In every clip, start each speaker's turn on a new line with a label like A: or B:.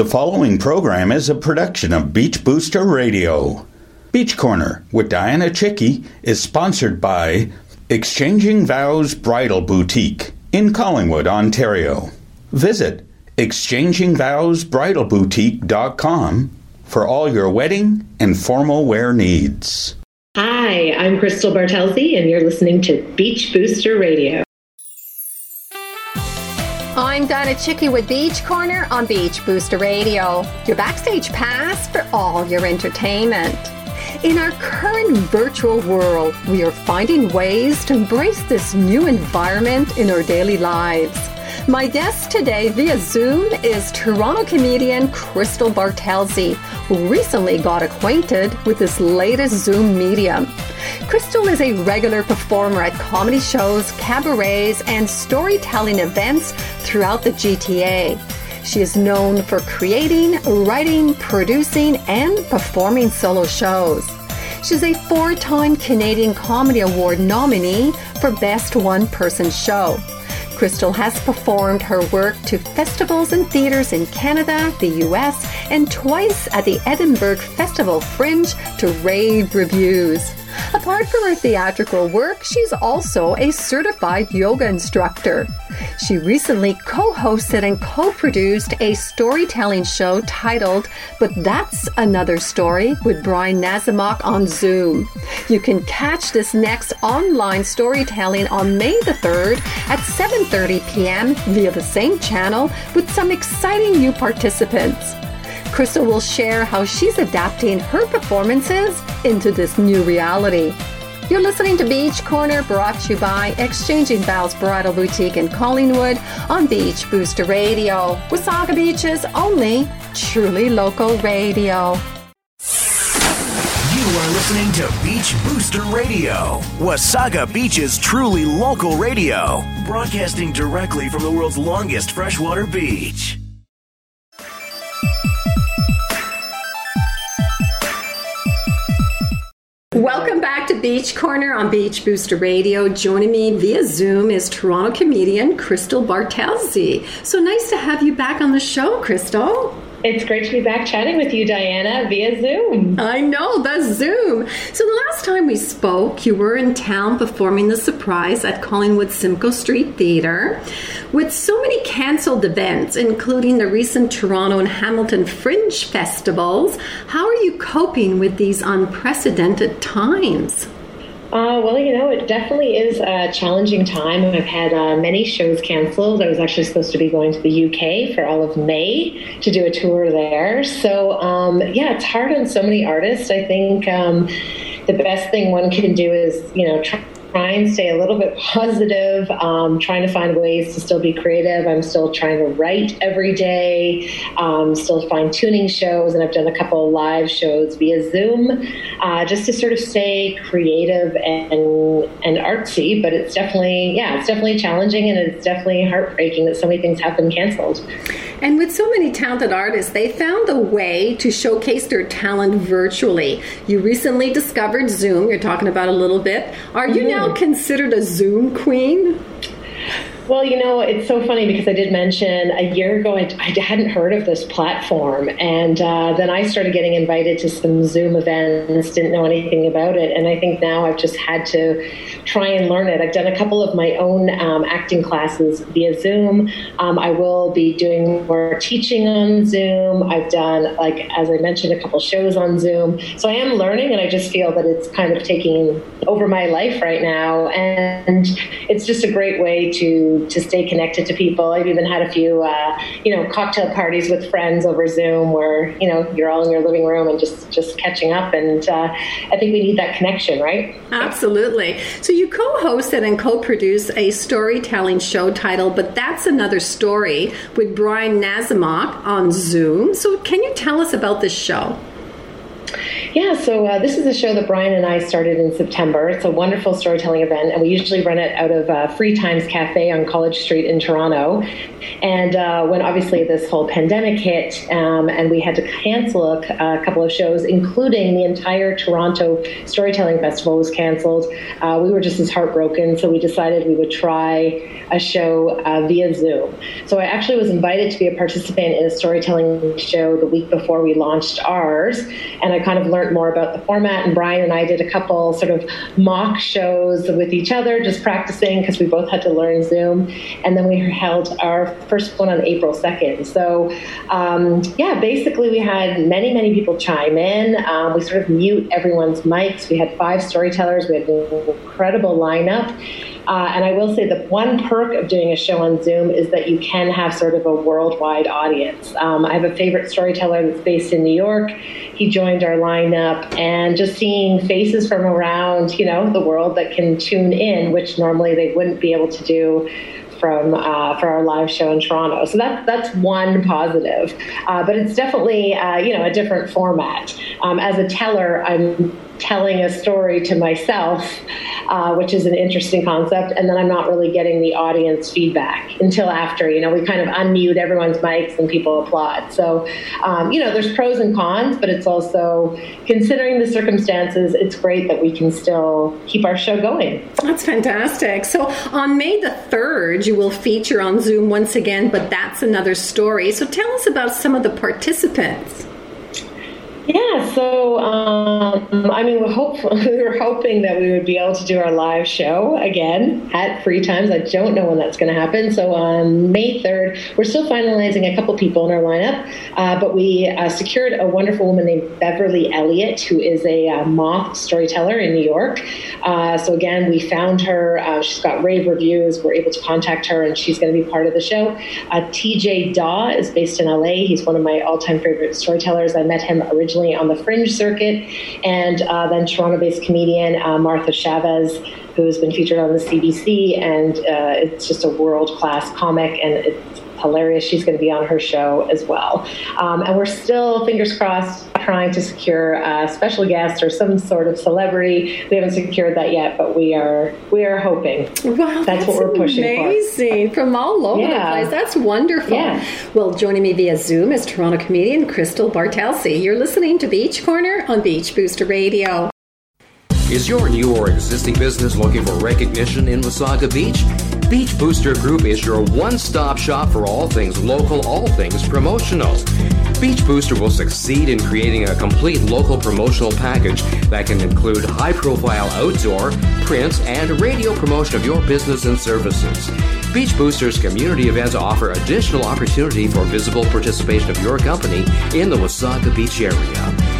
A: The following program is a production of Beach Booster Radio. Beach Corner with Dianna Chycki is sponsored by Exchanging Vows Bridal Boutique in Collingwood, Ontario. Visit exchangingvowsbridalboutique.com for all your wedding and formal wear needs.
B: Hi, I'm Christel Bartelse, and you're listening to Beach Booster Radio.
C: I'm Dianna Chycki with Beach Corner on Beach Booster Radio, your backstage pass for all your entertainment. In our current virtual world, we are finding ways to embrace this new environment in our daily lives. My guest today via Zoom is Toronto comedian Christel Bartelse, who recently got acquainted with this latest Zoom medium. Christel is a regular performer at comedy shows, cabarets, and storytelling events throughout the GTA. She is known for creating, writing, producing, and performing solo shows. She's a four time Canadian Comedy Award nominee for Best One Person Show. Christel has performed her work to festivals and theatres in Canada, the US, and twice at the Edinburgh Festival Fringe to rave reviews. Apart from her theatrical work, she's also a certified yoga instructor. She recently co hosted and co produced a storytelling show titled But That's Another Story with Brian Nazimok on Zoom. You can catch this next online storytelling on May the 3rd at 7:30 p.m. via the same channel with some exciting new participants. Christel will share how she's adapting her performances into this new reality. You're listening to Beach Corner, brought to you by Exchanging Vows Bridal Boutique in Collingwood on Beach Booster Radio. Wasaga Beach's only truly local radio.
D: You are listening to Beach Booster Radio, Wasaga Beach's truly local radio, broadcasting directly from the world's longest freshwater beach.
C: Beach Corner on Beach Booster Radio. Joining me via Zoom is Toronto comedian Christel Bartelse. So nice to have you back on the show, Christel.
B: It's great to be back chatting with you, Dianna, via Zoom.
C: I know, the Zoom. So, the last time we spoke, you were in town performing The Surprise at Collingwood Simcoe Street Theatre. With so many cancelled events, including the recent Toronto and Hamilton Fringe festivals, how are you coping with these unprecedented times?
B: Uh, well, you know, it definitely is a challenging time. I've had uh, many shows canceled. I was actually supposed to be going to the UK for all of May to do a tour there. So, um, yeah, it's hard on so many artists. I think um, the best thing one can do is, you know, try try and stay a little bit positive, um, trying to find ways to still be creative. I'm still trying to write every day, um, still fine tuning shows, and I've done a couple of live shows via Zoom uh, just to sort of stay creative and and artsy. But it's definitely, yeah, it's definitely challenging and it's definitely heartbreaking that so many things have been canceled.
C: And with so many talented artists, they found a way to showcase their talent virtually. You recently discovered Zoom, you're talking about a little bit. Are you mm-hmm. now considered a Zoom queen?
B: Well, you know, it's so funny because I did mention a year ago I, hadn't heard of this platform, and uh, then I started getting invited to some Zoom events, didn't know anything about it, and I think now I've just had to try and learn it. I've done a couple of my own um, acting classes via Zoom. Um, I will be doing more teaching on Zoom. I've done, like as I mentioned, a couple shows on Zoom, so I am learning, and I just feel that it's kind of taking over my life right now, and it's just a great way to to stay connected to people. I've even had a few, uh, you know, cocktail parties with friends over Zoom where you know you're all in your living room and just just catching up. And uh, I think we need that connection, right?
C: Absolutely. So you co-hosted and co-produced a storytelling show titled "But That's Another Story" with Brian Nazimok on Zoom. So can you tell us about this show?
B: Yeah, so uh, this is a show that Brian and I started in September. It's a wonderful storytelling event, and we usually run it out of uh, Free Times Cafe on College Street in Toronto. And uh, when obviously this whole pandemic hit, um, and we had to cancel a, a, couple of shows, including the entire Toronto Storytelling Festival was canceled, uh, we were just as heartbroken. So we decided we would try a show uh, via Zoom. So I actually was invited to be a participant in a storytelling show the week before we launched ours, and I kind of learned more about the format. And Brian and I did a couple sort of mock shows with each other, just practicing because we both had to learn Zoom. And then we held our first one on April 2nd. So, um, yeah, basically, we had many, many people chime in. Um, we sort of mute everyone's mics. We had five storytellers, we had an incredible lineup. Uh, and I will say the one perk of doing a show on Zoom is that you can have sort of a worldwide audience. Um, I have a favorite storyteller that's based in New York. He joined our lineup, and just seeing faces from around, you know, the world that can tune in, which normally they wouldn't be able to do from uh, for our live show in Toronto. So that's that's one positive, uh, but it's definitely uh, you know a different format. Um, as a teller, I'm telling a story to myself, uh, which is an interesting concept. And then I'm not really getting the audience feedback until after. You know, we kind of unmute everyone's mics and people applaud. So, um, you know, there's pros and cons, but it's also considering the circumstances, it's great that we can still keep our show going.
C: That's fantastic. So on May the 3rd, you will feature on Zoom once again, but that's another story. So tell us about some of the participants.
B: Yeah, so um, I mean, we, hope, we were hoping that we would be able to do our live show again at Free Times. I don't know when that's going to happen. So on May 3rd, we're still finalizing a couple people in our lineup, uh, but we uh, secured a wonderful woman named Beverly Elliott, who is a uh, moth storyteller in New York. Uh, so again, we found her. Uh, she's got rave reviews. We're able to contact her, and she's going to be part of the show. Uh, TJ Dawe is based in LA. He's one of my all-time favorite storytellers. I met him originally originally on the Fringe circuit, and uh, then Toronto-based comedian uh, Martha Chavez, who has been featured on the CBC, and uh, it's just a world-class comic, and it's hilarious. She's going to be on her show as well. Um, and we're still, fingers crossed, trying to secure a special guest or some sort of celebrity. We haven't secured that yet, but we are we are hoping.
C: Wow, that's, that's what we're pushing for. amazing. for. From all over yeah. the place. That's wonderful. Yeah. Well, joining me via Zoom is Toronto comedian Christel Bartelse. You're listening to Beach Corner on Beach Booster Radio.
E: Is your new or existing business looking for recognition in Wasaga Beach? Beach Booster Group is your one stop shop for all things local, all things promotional. Beach Booster will succeed in creating a complete local promotional package that can include high profile outdoor, print, and radio promotion of your business and services. Beach Booster's community events offer additional opportunity for visible participation of your company in the Wasaga Beach area.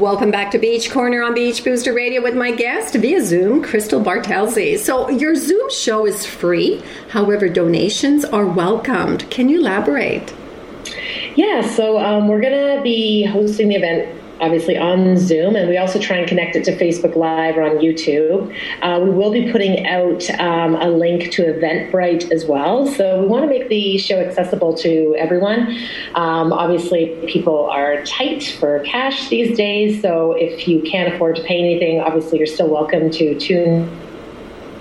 C: Welcome back to Beach Corner on Beach Booster Radio with my guest via Zoom, Christel Bartelse. So, your Zoom show is free, however, donations are welcomed. Can you elaborate?
B: Yeah, so um, we're going to be hosting the event obviously on Zoom, and we also try and connect it to Facebook Live or on YouTube. Uh, we will be putting out um, a link to Eventbrite as well. So we want to make the show accessible to everyone. Um, obviously, people are tight for cash these days, so if you can't afford to pay anything, obviously you're still welcome to tune.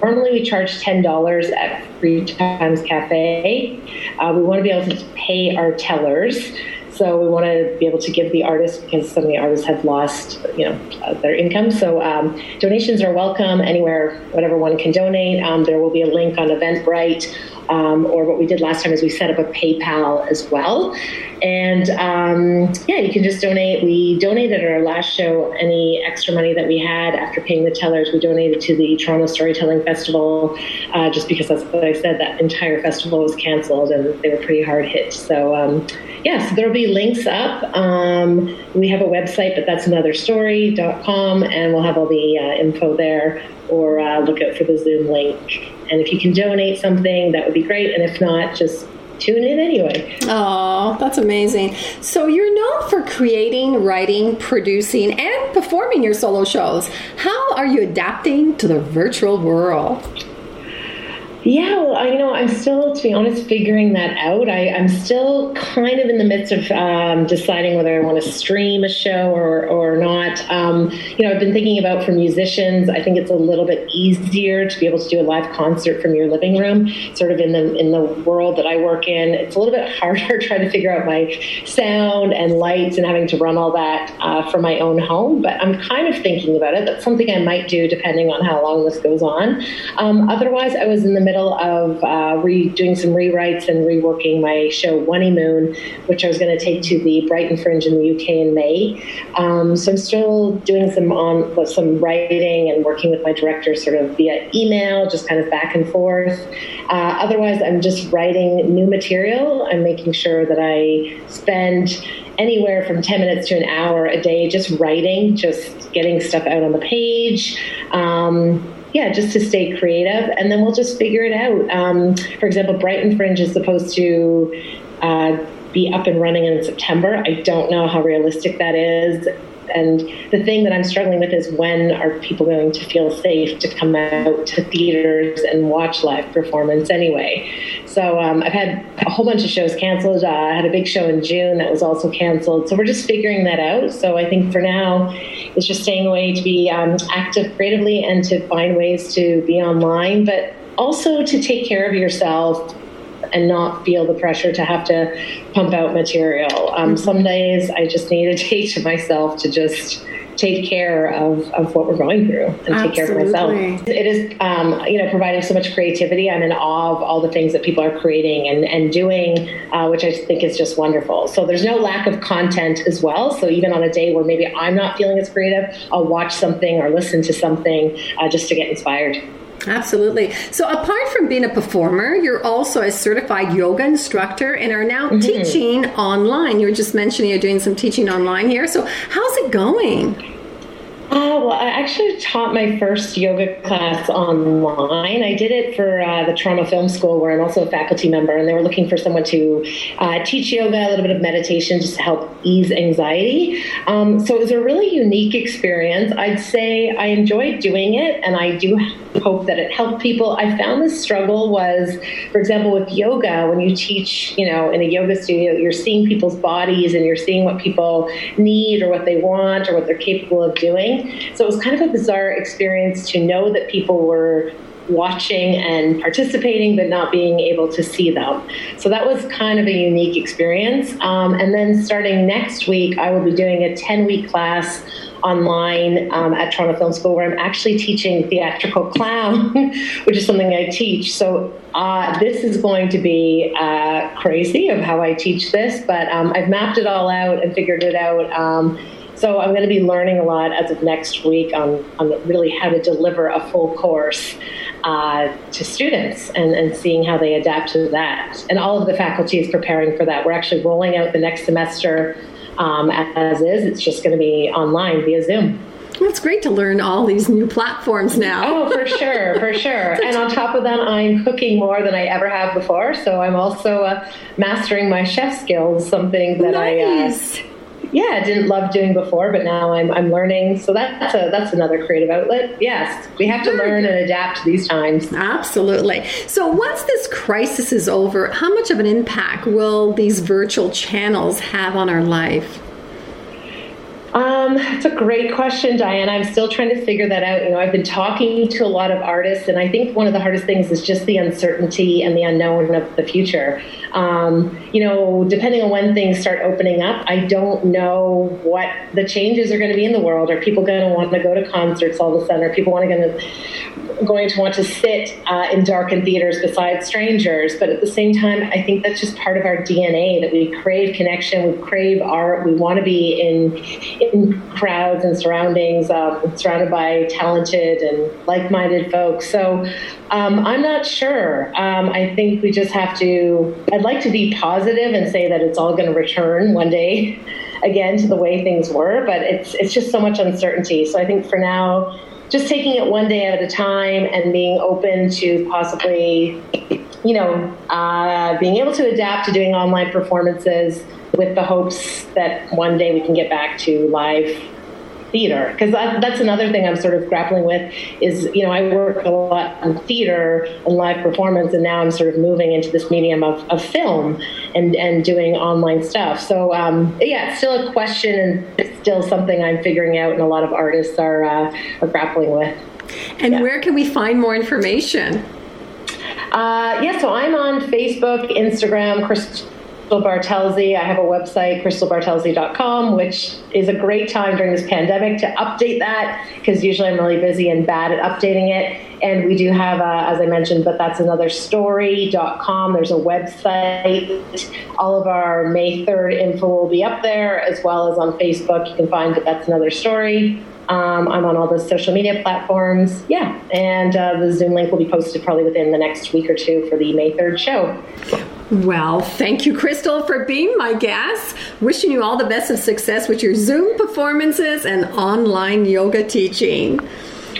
B: Normally, we charge ten dollars at Free Times Cafe. Uh, we want to be able to pay our tellers. So we want to be able to give the artists because some of the artists have lost, you know, uh, their income. So um, donations are welcome anywhere, whatever one can donate. Um, there will be a link on Eventbrite Um, or what we did last time is we set up a PayPal as well. And um, yeah, you can just donate. We donated at our last show any extra money that we had after paying the tellers. We donated to the Toronto Storytelling Festival uh, just because, as I said, that entire festival was canceled and they were pretty hard hit. So um, yeah, so there'll be links up. Um, we have a website, but that's another story.com, and we'll have all the uh, info there or uh, look out for the Zoom link. And if you can donate something, that would be great. And if not, just tune in anyway.
C: Oh, that's amazing. So you're known for creating, writing, producing, and performing your solo shows. How are you adapting to the virtual world?
B: Yeah, well, I, you know, I'm still, to be honest, figuring that out. I, am still kind of in the midst of um, deciding whether I want to stream a show or, or not. Um, you know, I've been thinking about for musicians, I think it's a little bit easier to be able to do a live concert from your living room. Sort of in the in the world that I work in, it's a little bit harder trying to figure out my sound and lights and having to run all that uh, from my own home. But I'm kind of thinking about it. That's something I might do depending on how long this goes on. Um, otherwise, I was in the middle of uh, re- doing some rewrites and reworking my show Moon, which I was going to take to the Brighton Fringe in the UK in May. Um, so I'm still doing some on some writing and working with my director sort of via email, just kind of back and forth. Uh, otherwise, I'm just writing new material. I'm making sure that I spend anywhere from 10 minutes to an hour a day just writing, just getting stuff out on the page. Um, yeah, just to stay creative, and then we'll just figure it out. Um, for example, Brighton Fringe is supposed to uh, be up and running in September. I don't know how realistic that is. And the thing that I'm struggling with is when are people going to feel safe to come out to theaters and watch live performance anyway? So um, I've had a whole bunch of shows canceled. Uh, I had a big show in June that was also canceled. So we're just figuring that out. So I think for now, it's just staying away to be um, active creatively and to find ways to be online, but also to take care of yourself and not feel the pressure to have to pump out material. Um, mm-hmm. Some days I just need a day to myself to just take care of, of what we're going through and Absolutely. take care of myself. It is, um, you know, providing so much creativity. I'm in awe of all the things that people are creating and, and doing, uh, which I think is just wonderful. So there's no lack of content as well. So even on a day where maybe I'm not feeling as creative, I'll watch something or listen to something uh, just to get inspired.
C: Absolutely. So, apart from being a performer, you're also a certified yoga instructor and are now mm-hmm. teaching online. You were just mentioning you're doing some teaching online here. So, how's it going?
B: Uh, well, I actually taught my first yoga class online. I did it for uh, the Toronto Film School, where I'm also a faculty member, and they were looking for someone to uh, teach yoga, a little bit of meditation, just to help ease anxiety. Um, so it was a really unique experience. I'd say I enjoyed doing it, and I do hope that it helped people. I found the struggle was, for example, with yoga, when you teach, you know, in a yoga studio, you're seeing people's bodies and you're seeing what people need or what they want or what they're capable of doing. So it was kind of a bizarre experience to know that people were watching and participating, but not being able to see them. So that was kind of a unique experience. Um, and then starting next week, I will be doing a 10 week class online um, at Toronto Film School where I'm actually teaching theatrical clown, which is something I teach. So uh, this is going to be uh, crazy of how I teach this, but um, I've mapped it all out and figured it out. So I'm going to be learning a lot as of next week on, on really how to deliver a full course uh, to students and, and seeing how they adapt to that. And all of the faculty is preparing for that. We're actually rolling out the next semester um, as is. It's just going to be online via Zoom.
C: Well, it's great to learn all these new platforms now.
B: oh, for sure, for sure. And on top of that, I'm cooking more than I ever have before. So I'm also uh, mastering my chef skills, something that nice. I uh, yeah, I didn't love doing before, but now I'm, I'm learning. So that's a, that's another creative outlet. Yes, we have to Very learn good. and adapt these times.
C: Absolutely. So once this crisis is over, how much of an impact will these virtual channels have on our life?
B: Um, it's a great question, Diane. I'm still trying to figure that out. You know, I've been talking to a lot of artists, and I think one of the hardest things is just the uncertainty and the unknown of the future. Um, you know, depending on when things start opening up, I don't know what the changes are going to be in the world. Are people going to want to go to concerts all of a sudden? Are people going to going to want to sit uh, in darkened theaters beside strangers? But at the same time, I think that's just part of our DNA that we crave connection, we crave art, we want to be in in crowds and surroundings, um, surrounded by talented and like-minded folks. So um, I'm not sure. Um, I think we just have to. I'd like to be positive and say that it's all going to return one day again to the way things were, but it's it's just so much uncertainty. So I think for now, just taking it one day at a time and being open to possibly, you know, uh, being able to adapt to doing online performances with the hopes that one day we can get back to live theater. Because that's another thing i'm sort of grappling with is you know i work a lot on theater and live performance and now i'm sort of moving into this medium of, of film and and doing online stuff. So um, yeah it's still a question and it's still something i'm figuring out and a lot of artists are, uh, are grappling with.
C: And yeah. where can we find more information?
B: Uh, yeah, so I'm on Facebook, Instagram, Chris, Christel Bartelse. I have a website, christelbartelse.com, which is a great time during this pandemic to update that because usually I'm really busy and bad at updating it. And we do have, uh, as I mentioned, but that's another story.com. There's a website. All of our May 3rd info will be up there as well as on Facebook. You can find that that's another story. Um, I'm on all the social media platforms. Yeah. And uh, the Zoom link will be posted probably within the next week or two for the May 3rd show.
C: Well, thank you, Christel, for being my guest. Wishing you all the best of success with your Zoom performances and online yoga teaching.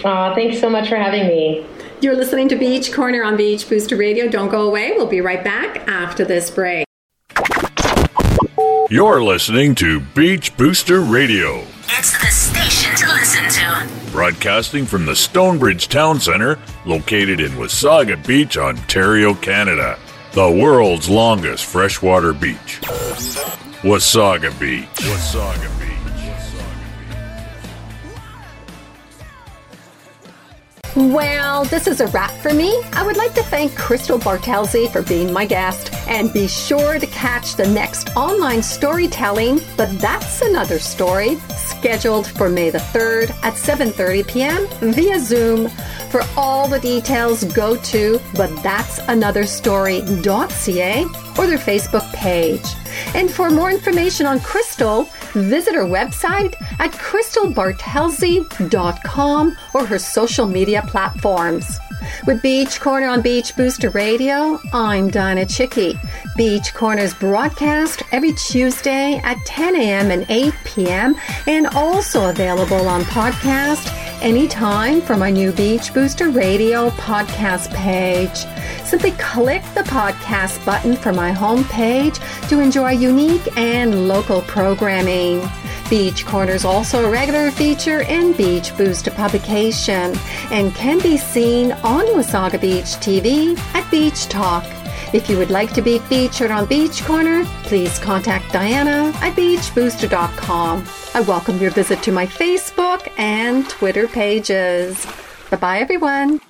B: Uh, thanks so much for having me.
C: You're listening to Beach Corner on Beach Booster Radio. Don't go away. We'll be right back after this break.
F: You're listening to Beach Booster Radio.
G: It's the station to listen to.
F: Broadcasting from the Stonebridge Town Center, located in Wasaga Beach, Ontario, Canada the world's longest freshwater beach. Wasaga Beach. Wasaga Beach.
C: Well, this is a wrap for me. I would like to thank Christel Bartelse for being my guest and be sure to catch the next online storytelling, but that's another story, scheduled for May the 3rd at 7:30 p.m. via Zoom. For all the details, go to but that's another story.ca or their Facebook page. And for more information on Christel, visit her website at christelbartelse.com or her social media platforms. With Beach Corner on Beach Booster Radio, I'm Dianna Chycki. Beach Corner's broadcast every Tuesday at 10 a.m. and 8 p.m. and also available on podcast anytime from my new Beach Booster Radio podcast page. Simply click the podcast button from my homepage to enjoy unique and local programming. Beach Corner is also a regular feature in Beach Booster publication and can be seen on Wasaga Beach TV at Beach Talk. If you would like to be featured on Beach Corner, please contact Dianna at beachbooster.com. I welcome your visit to my Facebook and Twitter pages. Bye bye, everyone.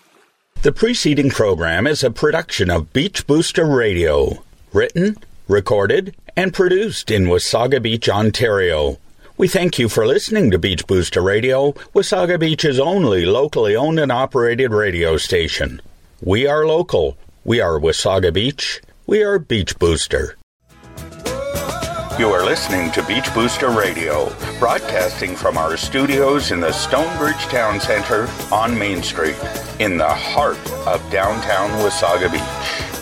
A: The preceding program is a production of Beach Booster Radio, written, recorded, and produced in Wasaga Beach, Ontario. We thank you for listening to Beach Booster Radio, Wasaga Beach's only locally owned and operated radio station. We are local. We are Wasaga Beach. We are Beach Booster. You are listening to Beach Booster Radio, broadcasting from our studios in the Stonebridge Town Center on Main Street, in the heart of downtown Wasaga Beach.